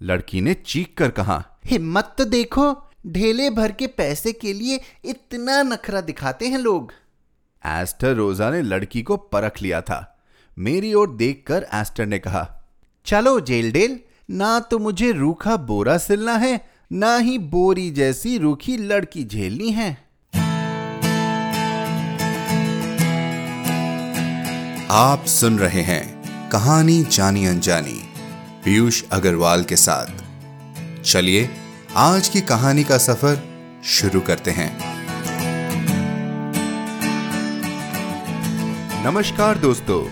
लड़की ने चीख कर कहा हिम्मत तो देखो ढेले भर के पैसे के लिए इतना नखरा दिखाते हैं लोग। एस्टर रोजा ने लड़की को परख लिया था। मेरी ओर देखकर एस्टर ने कहा चलो जेल डेल ना तो मुझे रूखा बोरा सिलना है ना ही बोरी जैसी रूखी लड़की झेलनी है। आप सुन रहे हैं कहानी जानी अनजानी। पीयूष अग्रवाल के साथ। चलिए, आज की कहानी का सफ़र शुरू करते हैं। नमस्कार दोस्तों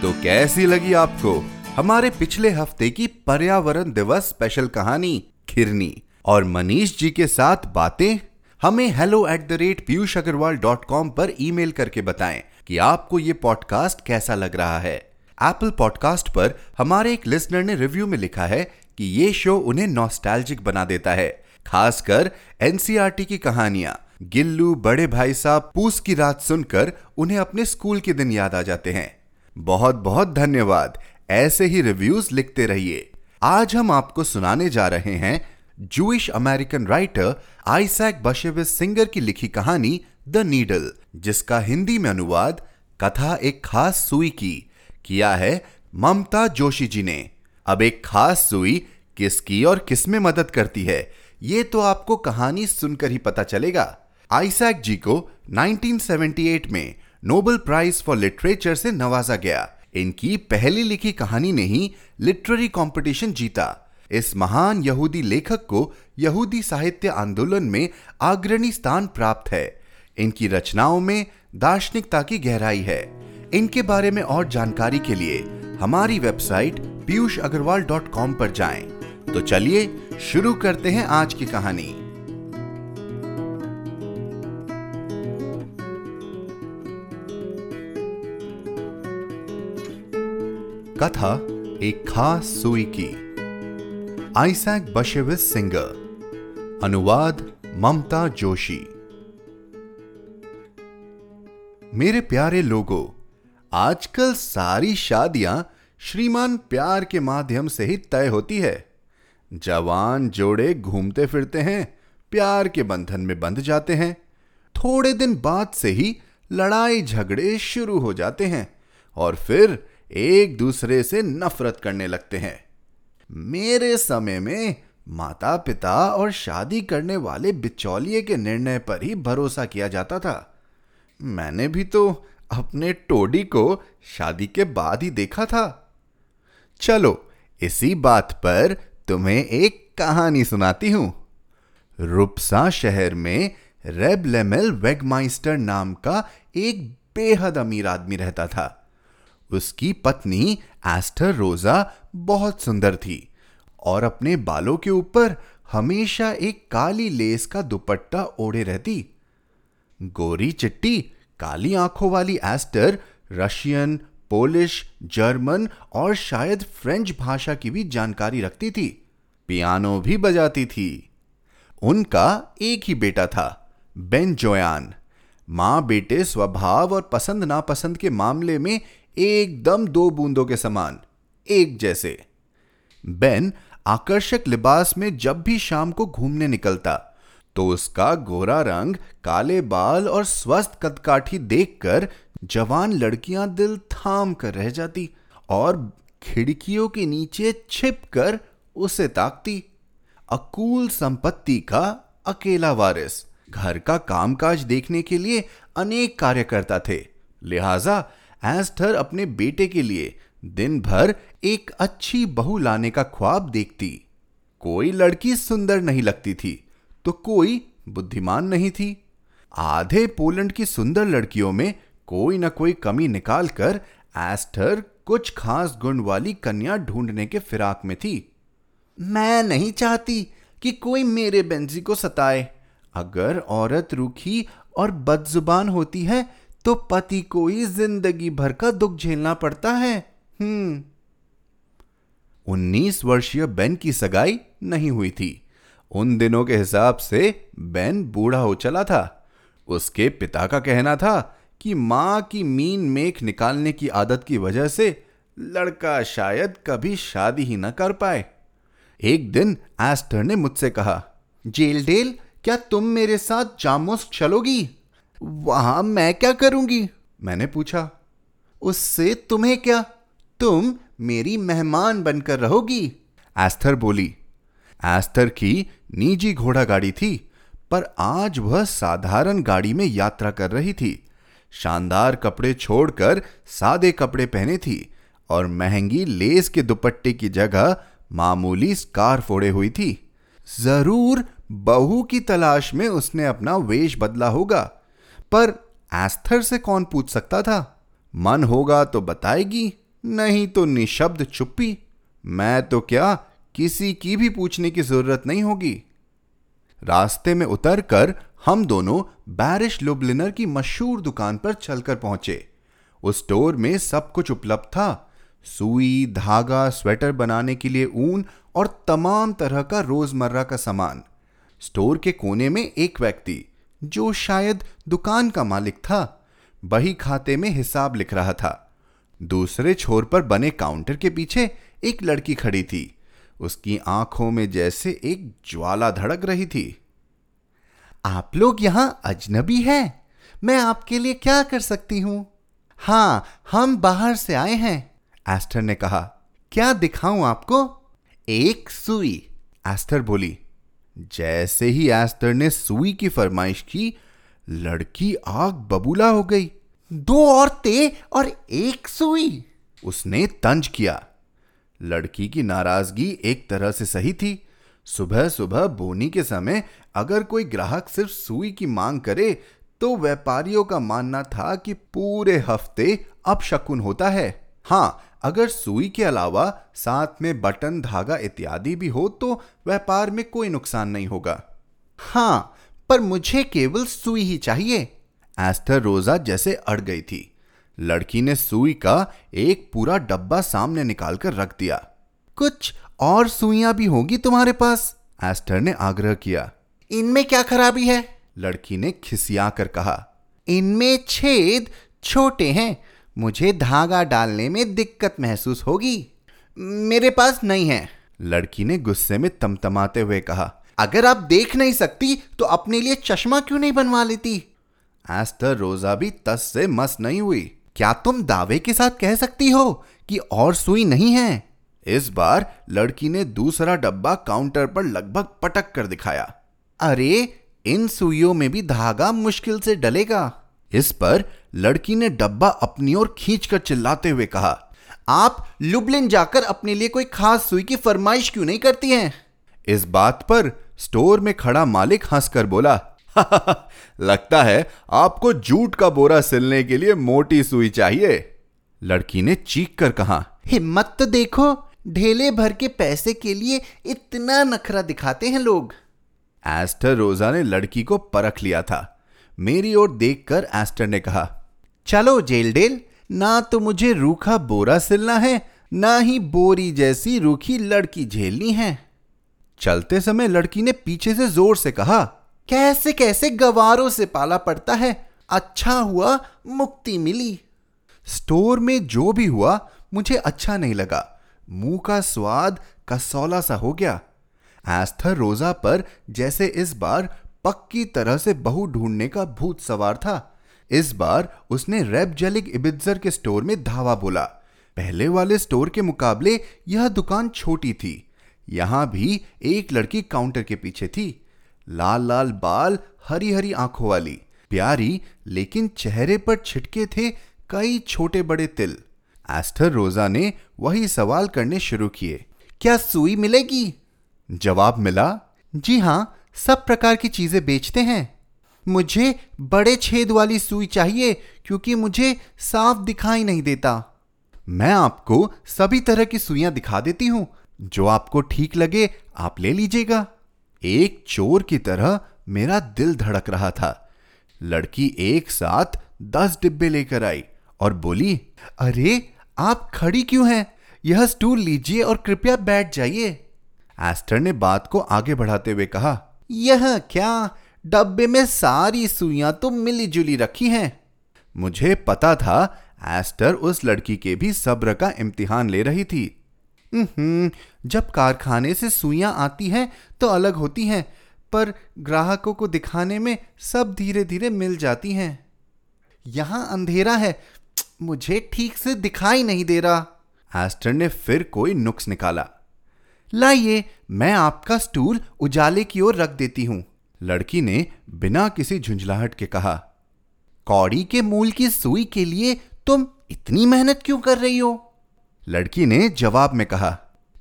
तो कैसी लगी आपको हमारे पिछले हफ़्ते की पर्यावरण दिवस स्पेशल कहानी खिरनी? और मनीष जी के साथ बातें? हमें hello at the rate Piyush Agarwal dot com पर ईमेल करके बताएँ कि आपको ये पॉडकास्ट कैसा लग रहा है। एप्पल पॉडकास्ट पर हमारे एक लिसनर ने रिव्यू में लिखा है कि ये शो उन्हें नॉस्टैल्जिक बना देता है, खासकर एनसीआरटी की कहानियाँ। गिल्लू, बड़े भाई साहब, पूस की रात सुनकर उन्हें अपने स्कूल के दिन याद आ जाते हैं। बहुत बहुत धन्यवाद। ऐसे ही रिव्यूज़ लिखते रहिए। आज हम आपको सुनाने जा रहे हैं Jewish American writer Isaac Bashevis Singer की लिखी कहानी द नीडल जिसका हिंदी में अनुवाद कथा एक खास सुई की। किया है ममता जोशी जी ने। अब एक खास सुई किसकी और किसमें मदद करती है, ये तो आपको कहानी सुनकर ही पता चलेगा। आइसैक जी को 1978 में नोबेल प्राइज फॉर लिटरेचर से नवाजा गया। इनकी पहली लिखी कहानी ने ही लिटरेरी कंपटीशन जीता। इस महान यहूदी लेखक को यहूदी साहित्य आंदोलन में अग्रणी स्थान प्राप्त है। इनकी रचनाओं में दार्शनिकता की गहराई है। इनके बारे में और जानकारी के लिए हमारी website Piyush Agarwal dot com पर जाए। तो चलिए शुरू करते हैं आज की कहानी। कथा, एक खास सुई की। Isaac Bashevis Singer. अनुवाद, ममता जोशी। मेरे प्यारे लोगों आजकल सारी शादियाँ श्रीमान प्यार के माध्यम से ही तय होती है। जवान जोड़े घूमते फिरते हैं, प्यार के बंधन में बंध जाते हैं। थोड़े दिन बाद से ही लड़ाई झगड़े शुरू हो जाते हैं और फिर एक दूसरे से नफरत करने लगते हैं। मेरे समय में माता पिता और शादी करने वाले बिचौलिए के निर्णय पर ही भरोसा किया जाता था। मैंने भी तो अपने टोडी को शादी के बाद ही देखा था। चलो, इसी बात पर तुम्हें एक कहानी सुनाती हूँ। रुपसा शहर में रेब लेमेल वेगमाइस्टर नाम का एक बेहद अमीर आदमी रहता था। उसकी पत्नी एस्टर रोजा बहुत सुंदर थी और अपने बालों के ऊपर हमेशा एक काली लेस का दुपट्टा ओढ़े रहती। गोरी चिट्टी काली आँखों वाली एस्टर, रशियन, पोलिश, जर्मन और शायद फ्रेंच भाषा की भी जानकारी रखती थी। पियानो भी बजाती थी। उनका एक ही बेटा था बेन जोयान माँ बेटे स्वभाव और पसंद नापसंद के मामले में एकदम दो बूंदों के समान, एक जैसे। बेन आकर्षक लिबास में जब भी शाम को घूमने निकलता तो उसका गोरा रंग काले बाल और स्वस्थ कदकाठी देखकर जवान लड़कियाँ दिल थाम कर रह जाती और खिड़कियों के नीचे छिप कर उसे ताकती। अकूल संपत्ति का अकेला वारिस। घर का कामकाज देखने के लिए अनेक कार्यकर्ता थे। लिहाजा एस्टर अपने बेटे के लिए दिन भर एक अच्छी बहू लाने का ख्वाब देखती। कोई लड़की सुंदर नहीं लगती थी। तो कोई बुद्धिमान नहीं थी। आधे पोलैंड की सुंदर लड़कियों में कोई ना कोई कमी निकालकर एस्टर कुछ खास गुण वाली कन्या ढूँढने के फिराक में थी। मैं नहीं चाहती कि कोई मेरे बेंजी को सताए। अगर औरत रूखी और बदजुबान होती है तो पति को ही ज़िंदगी भर का दुख झेलना पड़ता है। हम्म। उन्नीस वर्षीय बेन की सगाई नहीं हुई थी। उन दिनों के हिसाब से बेन बूढ़ा हो चला था। उसके पिता का कहना था कि माँ की मीन मेख निकालने की आदत की वजह से लड़का शायद कभी शादी ही न कर पाए। एक दिन एस्टर ने मुझसे कहा, जेल डेल, क्या तुम मेरे साथ जामोस चलोगी? वहाँ मैं क्या करूँगी? मैंने पूछा, उससे तुम्हें क्या? तुम मेरी मेहमान बनकर रहोगी? एस्थर बोली एस्थर की निजी घोड़ा गाड़ी थी, पर आज वह साधारण गाड़ी में यात्रा कर रही थी। शानदार कपड़े छोड़कर सादे कपड़े पहने थी और महँगी लेस के दुपट्टे की जगह मामूली स्कार्फ ओढ़े हुई थी। ज़रूर बहू की तलाश में उसने अपना वेश बदला होगा, पर एस्थर से कौन पूछ सकता था? मन होगा तो बताएगी, नहीं तो निशब्द चुप्पी। मैं तो क्या किसी की भी पूछने की ज़रूरत नहीं होगी। रास्ते में उतरकर हम दोनों बैरिश लुबलिनर की मशहूर दुकान पर चलकर पहुँचे। उस स्टोर में सब कुछ उपलब्ध था। सुई, धागा, स्वेटर बनाने के लिए ऊन और तमाम तरह का रोज़मर्रा का सामान। स्टोर के कोने में एक व्यक्ति, जो शायद दुकान का मालिक था, बही खाते में हिसाब लिख रहा था। दूसरे छोर पर बने काउंटर के पीछे एक लड़की खड़ी थी। उसकी आँखों में जैसे एक ज्वाला धड़क रही थी। आप लोग यहाँ अजनबी हैं। मैं आपके लिए क्या कर सकती हूँ? हाँ, हम बाहर से आए हैं। एस्टर ने कहा, क्या दिखाऊँ आपको? एक सुई। एस्टर बोली, जैसे ही एस्टर ने सुई की फरमाइश की, लड़की आग बबूला हो गई। दो औरतें और एक सुई। उसने तंज किया। लड़की की नाराज़गी एक तरह से सही थी। सुबह सुबह बोनी के समय अगर कोई ग्राहक सिर्फ़ सुई की मांग करे तो व्यापारियों का मानना था कि पूरे हफ़्ते अब शकुन होता है। हाँ, अगर सुई के अलावा साथ में बटन, धागा इत्यादि भी हो तो व्यापार में कोई नुकसान नहीं होगा। हाँ, पर मुझे केवल सुई ही चाहिए। एस्थर रोजा जैसे अड़ गई थी। लड़की ने सुई का एक पूरा डब्बा सामने निकालकर रख दिया। कुछ और सुइयाँ भी होगी तुम्हारे पास? एस्टर ने आग्रह किया। इनमें क्या खराबी है? लड़की ने खिसिया कर कहा। इनमें छेद छोटे हैं। मुझे धागा डालने में दिक्कत महसूस होगी। मेरे पास नहीं है। लड़की ने गुस्से में तमतमाते हुए कहा। अगर आप देख नहीं सकती तो अपने लिए चश्मा क्यों नहीं बनवा लेती? एस्टर रोजा भी तस से मस नहीं हुई। क्या तुम दावे के साथ कह सकती हो कि और सुई नहीं है? इस बार लड़की ने दूसरा डब्बा काउंटर पर लगभग पटक कर दिखाया। अरे, इन सुइयों में भी धागा मुश्किल से डलेगा। इस पर लड़की ने डब्बा अपनी ओर खींचकर चिल्लाते हुए कहा, आप लुबलिन जाकर अपने लिए कोई खास सुई की फरमाइश क्यों नहीं करती हैं? इस बात पर स्टोर में खड़ा मालिक हंसकर बोला लगता है आपको जूट का बोरा सिलने के लिए मोटी सुई चाहिए। लड़की ने चीख कर कहा हिम्मत तो देखो ढेले भर के पैसे के लिए इतना नखरा दिखाते हैं लोग। एस्टर रोजा ने लड़की को परख लिया था। मेरी ओर देखकर एस्टर ने कहा चलो जेल डेल ना तो मुझे रूखा बोरा सिलना है ना ही बोरी जैसी रूखी लड़की झेलनी है। चलते समय लड़की ने पीछे से ज़ोर से कहा कैसे कैसे गवारों से पाला पड़ता है अच्छा हुआ मुक्ति मिली। स्टोर में जो भी हुआ, मुझे अच्छा नहीं लगा। मुँह का स्वाद कसौला सा हो गया। एस्थर रोजा पर जैसे इस बार पक्की तरह से बहू ढूँढने का भूत सवार था। इस बार उसने रेब जेलिक इबिज्जर के स्टोर में धावा बोला। पहले वाले स्टोर के मुकाबले यह दुकान छोटी थी। यहाँ भी एक लड़की काउंटर के पीछे थी। लाल लाल बाल हरी हरी आँखों वाली, प्यारी लेकिन चेहरे पर छिटके थे कई छोटे बड़े तिल। एस्टर रोजा ने वही सवाल करने शुरू किए, क्या सुई मिलेगी? जवाब मिला, जी हाँ सब प्रकार की चीज़ें बेचते हैं। मुझे बड़े छेद वाली सुई चाहिए क्योंकि मुझे साफ़ दिखाई नहीं देता। मैं आपको सभी तरह की सुइयाँ दिखा देती हूँ। जो आपको ठीक लगे, आप ले लीजिएगा। एक चोर की तरह मेरा दिल धड़क रहा था। लड़की एक साथ दस डिब्बे लेकर आई और बोली, अरे, आप खड़ी क्यों हैं? यह स्टूल लीजिए और कृपया बैठ जाइए। एस्टर ने बात को आगे बढ़ाते हुए कहा, यह क्या? डब्बे में सारी सुइयाँ तो मिली जुली रखी हैं। मुझे पता था, एस्टर उस लड़की के भी सब्र का इम्तिहान ले रही थी। जब कारखाने से सुइयाँ आती हैं तो अलग होती हैं पर ग्राहकों को दिखाने में सब धीरे धीरे मिल जाती हैं। यहाँ अंधेरा है मुझे ठीक से दिखाई नहीं दे रहा। एस्टर ने फिर कोई नुक्स निकाला। लाइए मैं आपका स्टूल उजाले की ओर रख देती हूँ। लड़की ने बिना किसी झुंझलाहट के कहा कौड़ी के मूल की सुई के लिए तुम इतनी मेहनत क्यों कर रही हो? लड़की ने जवाब में कहा,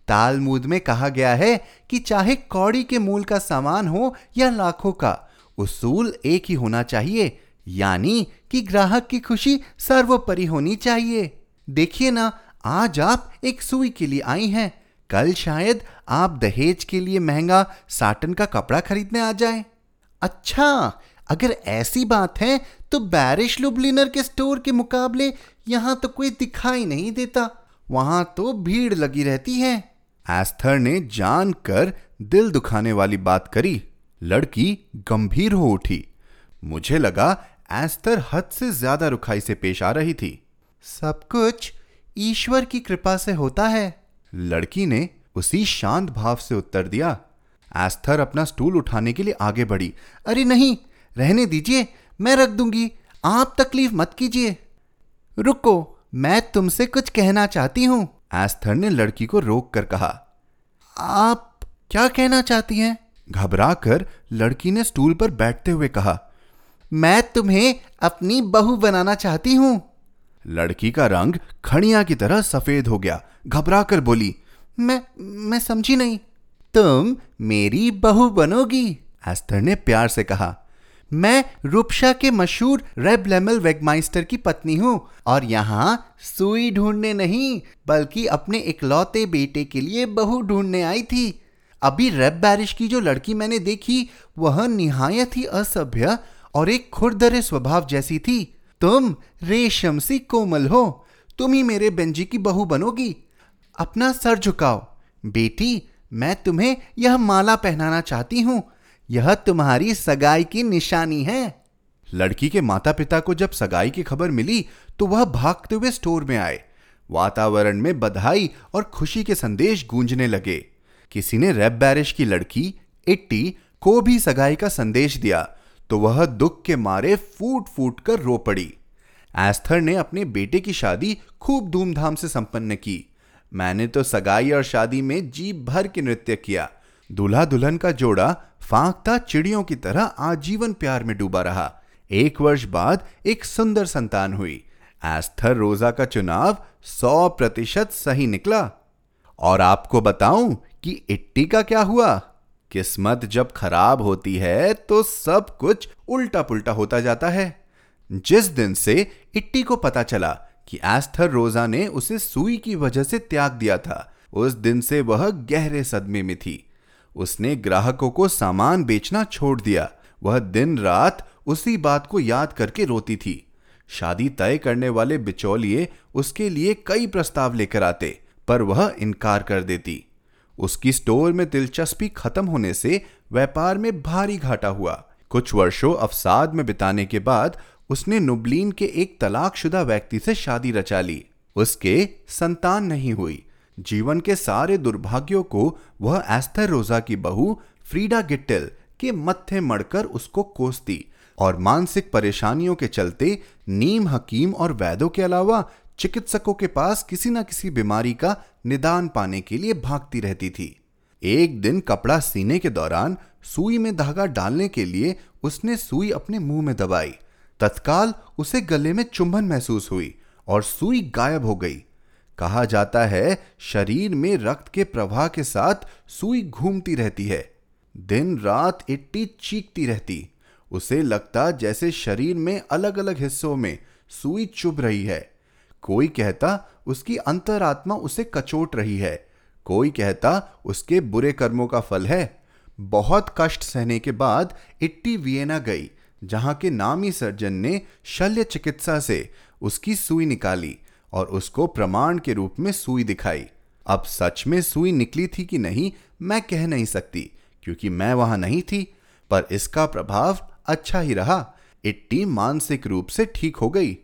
तालमूद में कहा गया है कि चाहे कौड़ी के मूल का सामान हो या लाखों का, उसूल एक ही होना चाहिए, यानी कि ग्राहक की खुशी सर्वोपरि होनी चाहिए। देखिए ना, आज आप एक सुई के लिए आई हैं। कल शायद आप दहेज के लिए महँगा साटन का कपड़ा खरीदने आ जाए। अच्छा अगर ऐसी बात है तो बैरिश लुबलिनर के स्टोर के मुकाबले यहाँ तो कोई दिखाई नहीं देता। वहाँ तो भीड़ लगी रहती है। एस्थर ने जानकर दिल दुखाने वाली बात करी। लड़की गंभीर हो उठी। मुझे लगा एस्थर हद से ज़्यादा रुखाई से पेश आ रही थी। सब कुछ ईश्वर की कृपा से होता है। लड़की ने उसी शांत भाव से उत्तर दिया। एस्थर अपना स्टूल उठाने के लिए आगे बढ़ी। अरे नहीं रहने दीजिए मैं रख दूँगी। आप तकलीफ़ मत कीजिए। रुको मैं तुमसे कुछ कहना चाहती हूँ। एस्थर ने लड़की को रोक कर कहा। आप क्या कहना चाहती हैं? घबरा कर लड़की ने स्टूल पर बैठते हुए कहा। मैं तुम्हें अपनी बहू बनाना चाहती हूँ। लड़की का रंग खड़िया की तरह सफ़ेद हो गया। घबरा कर बोली, मैं मैं समझी नहीं। तुम मेरी बहू बनोगी। एस्थर ने प्यार से कहा। मैं रूपशा के मशहूर रेब लेमल वेगमाइस्टर की पत्नी हूँ और यहाँ सुई ढूँढने नहीं, बल्कि अपने इकलौते बेटे के लिए बहू ढूँढने आई थी। अभी रेब बैरिश की जो लड़की मैंने देखी, वह निहायत ही असभ्य और एक खुरदरे स्वभाव जैसी थी। तुम रेशम सी कोमल हो, तुम ही मेरे बेंजी की बहू बनोगी। अपना सर झुकाओ। बेटी, मैं तुम्हें यह माला पहनाना चाहती हूँ यह तुम्हारी सगाई की निशानी है। लड़की के माता पिता को जब सगाई की खबर मिली तो वह भागते हुए स्टोर में आए। वातावरण में बधाई और खुशी के संदेश गूंजने लगे। किसी ने रेब बैरिश की लड़की, इट्टी, को भी सगाई का संदेश दिया तो वह दुख के मारे फूट फूट कर रो पड़ी। एस्थर ने अपने बेटे की शादी खूब धूमधाम से संपन्न की। मैंने तो सगाई और शादी में जी भर के नृत्य किया। दूल्हा दुल्हन का जोड़ा फांकता चिड़ियों की तरह आजीवन प्यार में डूबा रहा। एक वर्ष बाद एक सुंदर संतान हुई। एस्थर रोजा का चुनाव सौ प्रतिशत सही निकला। और आपको बताऊँ कि इट्टी का क्या हुआ? किस्मत जब खराब होती है तो सब कुछ उल्टा पुल्टा होता जाता है। जिस दिन से इट्टी को पता चला कि एस्थर रोजा ने उसे सुई की वजह से त्याग दिया था, उस दिन से वह गहरे सदमे में थी। उसने ग्राहकों को सामान बेचना छोड़ दिया। वह दिन रात उसी बात को याद करके रोती थी। शादी तय करने वाले बिचौलिए उसके लिए कई प्रस्ताव लेकर आते, पर वह इनकार कर देती। उसकी स्टोर में दिलचस्पी खत्म होने से व्यापार में भारी घाटा हुआ। कुछ वर्षों अवसाद में बिताने के बाद उसने नुबलीन के एक तलाकशुदा व्यक्ति से शादी रचा ली। उसके संतान नहीं हुई। जीवन के सारे दुर्भाग्यों को वह एस्थर रोजा की बहू फ्रीडा गिट्टेल के मत्थे मड़कर उसको कोसती और मानसिक परेशानियों के चलते नीम हकीम और वैदों के अलावा चिकित्सकों के पास किसी न किसी बीमारी का निदान पाने के लिए भागती रहती थी। एक दिन कपड़ा सीने के दौरान सुई में धागा डालने के लिए उसने सुई अपने मुँह में दबाई। तत्काल उसे गले में चुंबन महसूस हुई और सुई गायब हो गई। कहा जाता है, शरीर में रक्त के प्रवाह के साथ सुई घूमती रहती है। दिन रात इट्टी चीखती रहती। उसे लगता जैसे शरीर में अलग अलग हिस्सों में सुई चुभ रही है। कोई कहता, उसकी अंतरात्मा उसे कचोट रही है। कोई कहता, उसके बुरे कर्मों का फल है। बहुत कष्ट सहने के बाद इट्टी वियना गई, जहाँ के नामी सर्जन ने शल्य चिकित्सा से उसकी सुई निकाली। और उसको प्रमाण के रूप में सुई दिखाई। अब सच में सुई निकली थी कि नहीं, मैं कह नहीं सकती, क्योंकि मैं वहाँ नहीं थी, पर इसका प्रभाव अच्छा ही रहा। इट्टी मानसिक रूप से ठीक हो गई।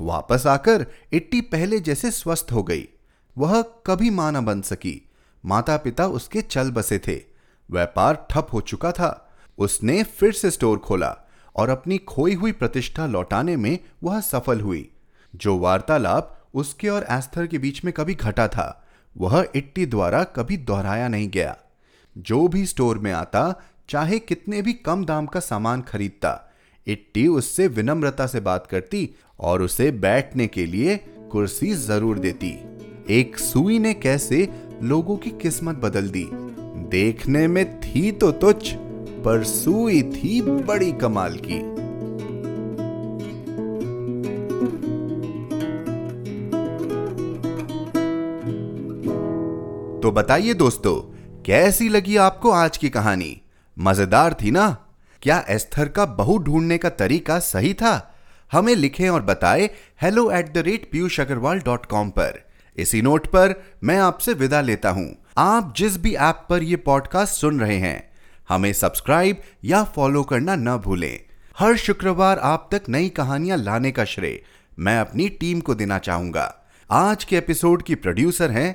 वापस आकर इट्टी पहले जैसे स्वस्थ हो गई। वह कभी माँ न बन सकी। माता पिता उसके चल बसे थे। व्यापार ठप हो चुका था। उसने फिर से स्टोर खोला और अपनी खोई हुई प्रतिष्ठा लौटाने में वह सफल हुई। जो वार्तालाप उसके और एस्थर के बीच में कभी घटा था। वह इट्टी द्वारा कभी दोहराया नहीं गया। जो भी स्टोर में आता, चाहे कितने भी कम दाम का सामान खरीदता, इट्टी उससे विनम्रता से बात करती और उसे बैठने के लिए कुर्सी ज़रूर देती। एक सुई ने कैसे लोगों की किस्मत बदल दी। देखने में थी तो तुच्छ, पर सुई थी बड़ी कमाल की। तो बताइए दोस्तों, कैसी लगी आपको आज की कहानी? मज़ेदार थी ना? क्या एस्थर का बहु ढूँढने का तरीका सही था? हमें लिखें और बताएँ hello at the rate Piyush Agrawal dot com पर। इसी नोट पर मैं आपसे विदा लेता हूँ। आप जिस भी ऐप पर यह पॉडकास्ट सुन रहे हैं, हमें सब्सक्राइब या फॉलो करना न भूलें। हर शुक्रवार आप तक नई कहानियाँ लाने का श्रेय मैं अपनी टीम को देना चाहूँगा। आज के एपिसोड की प्रोड्यूसर हैं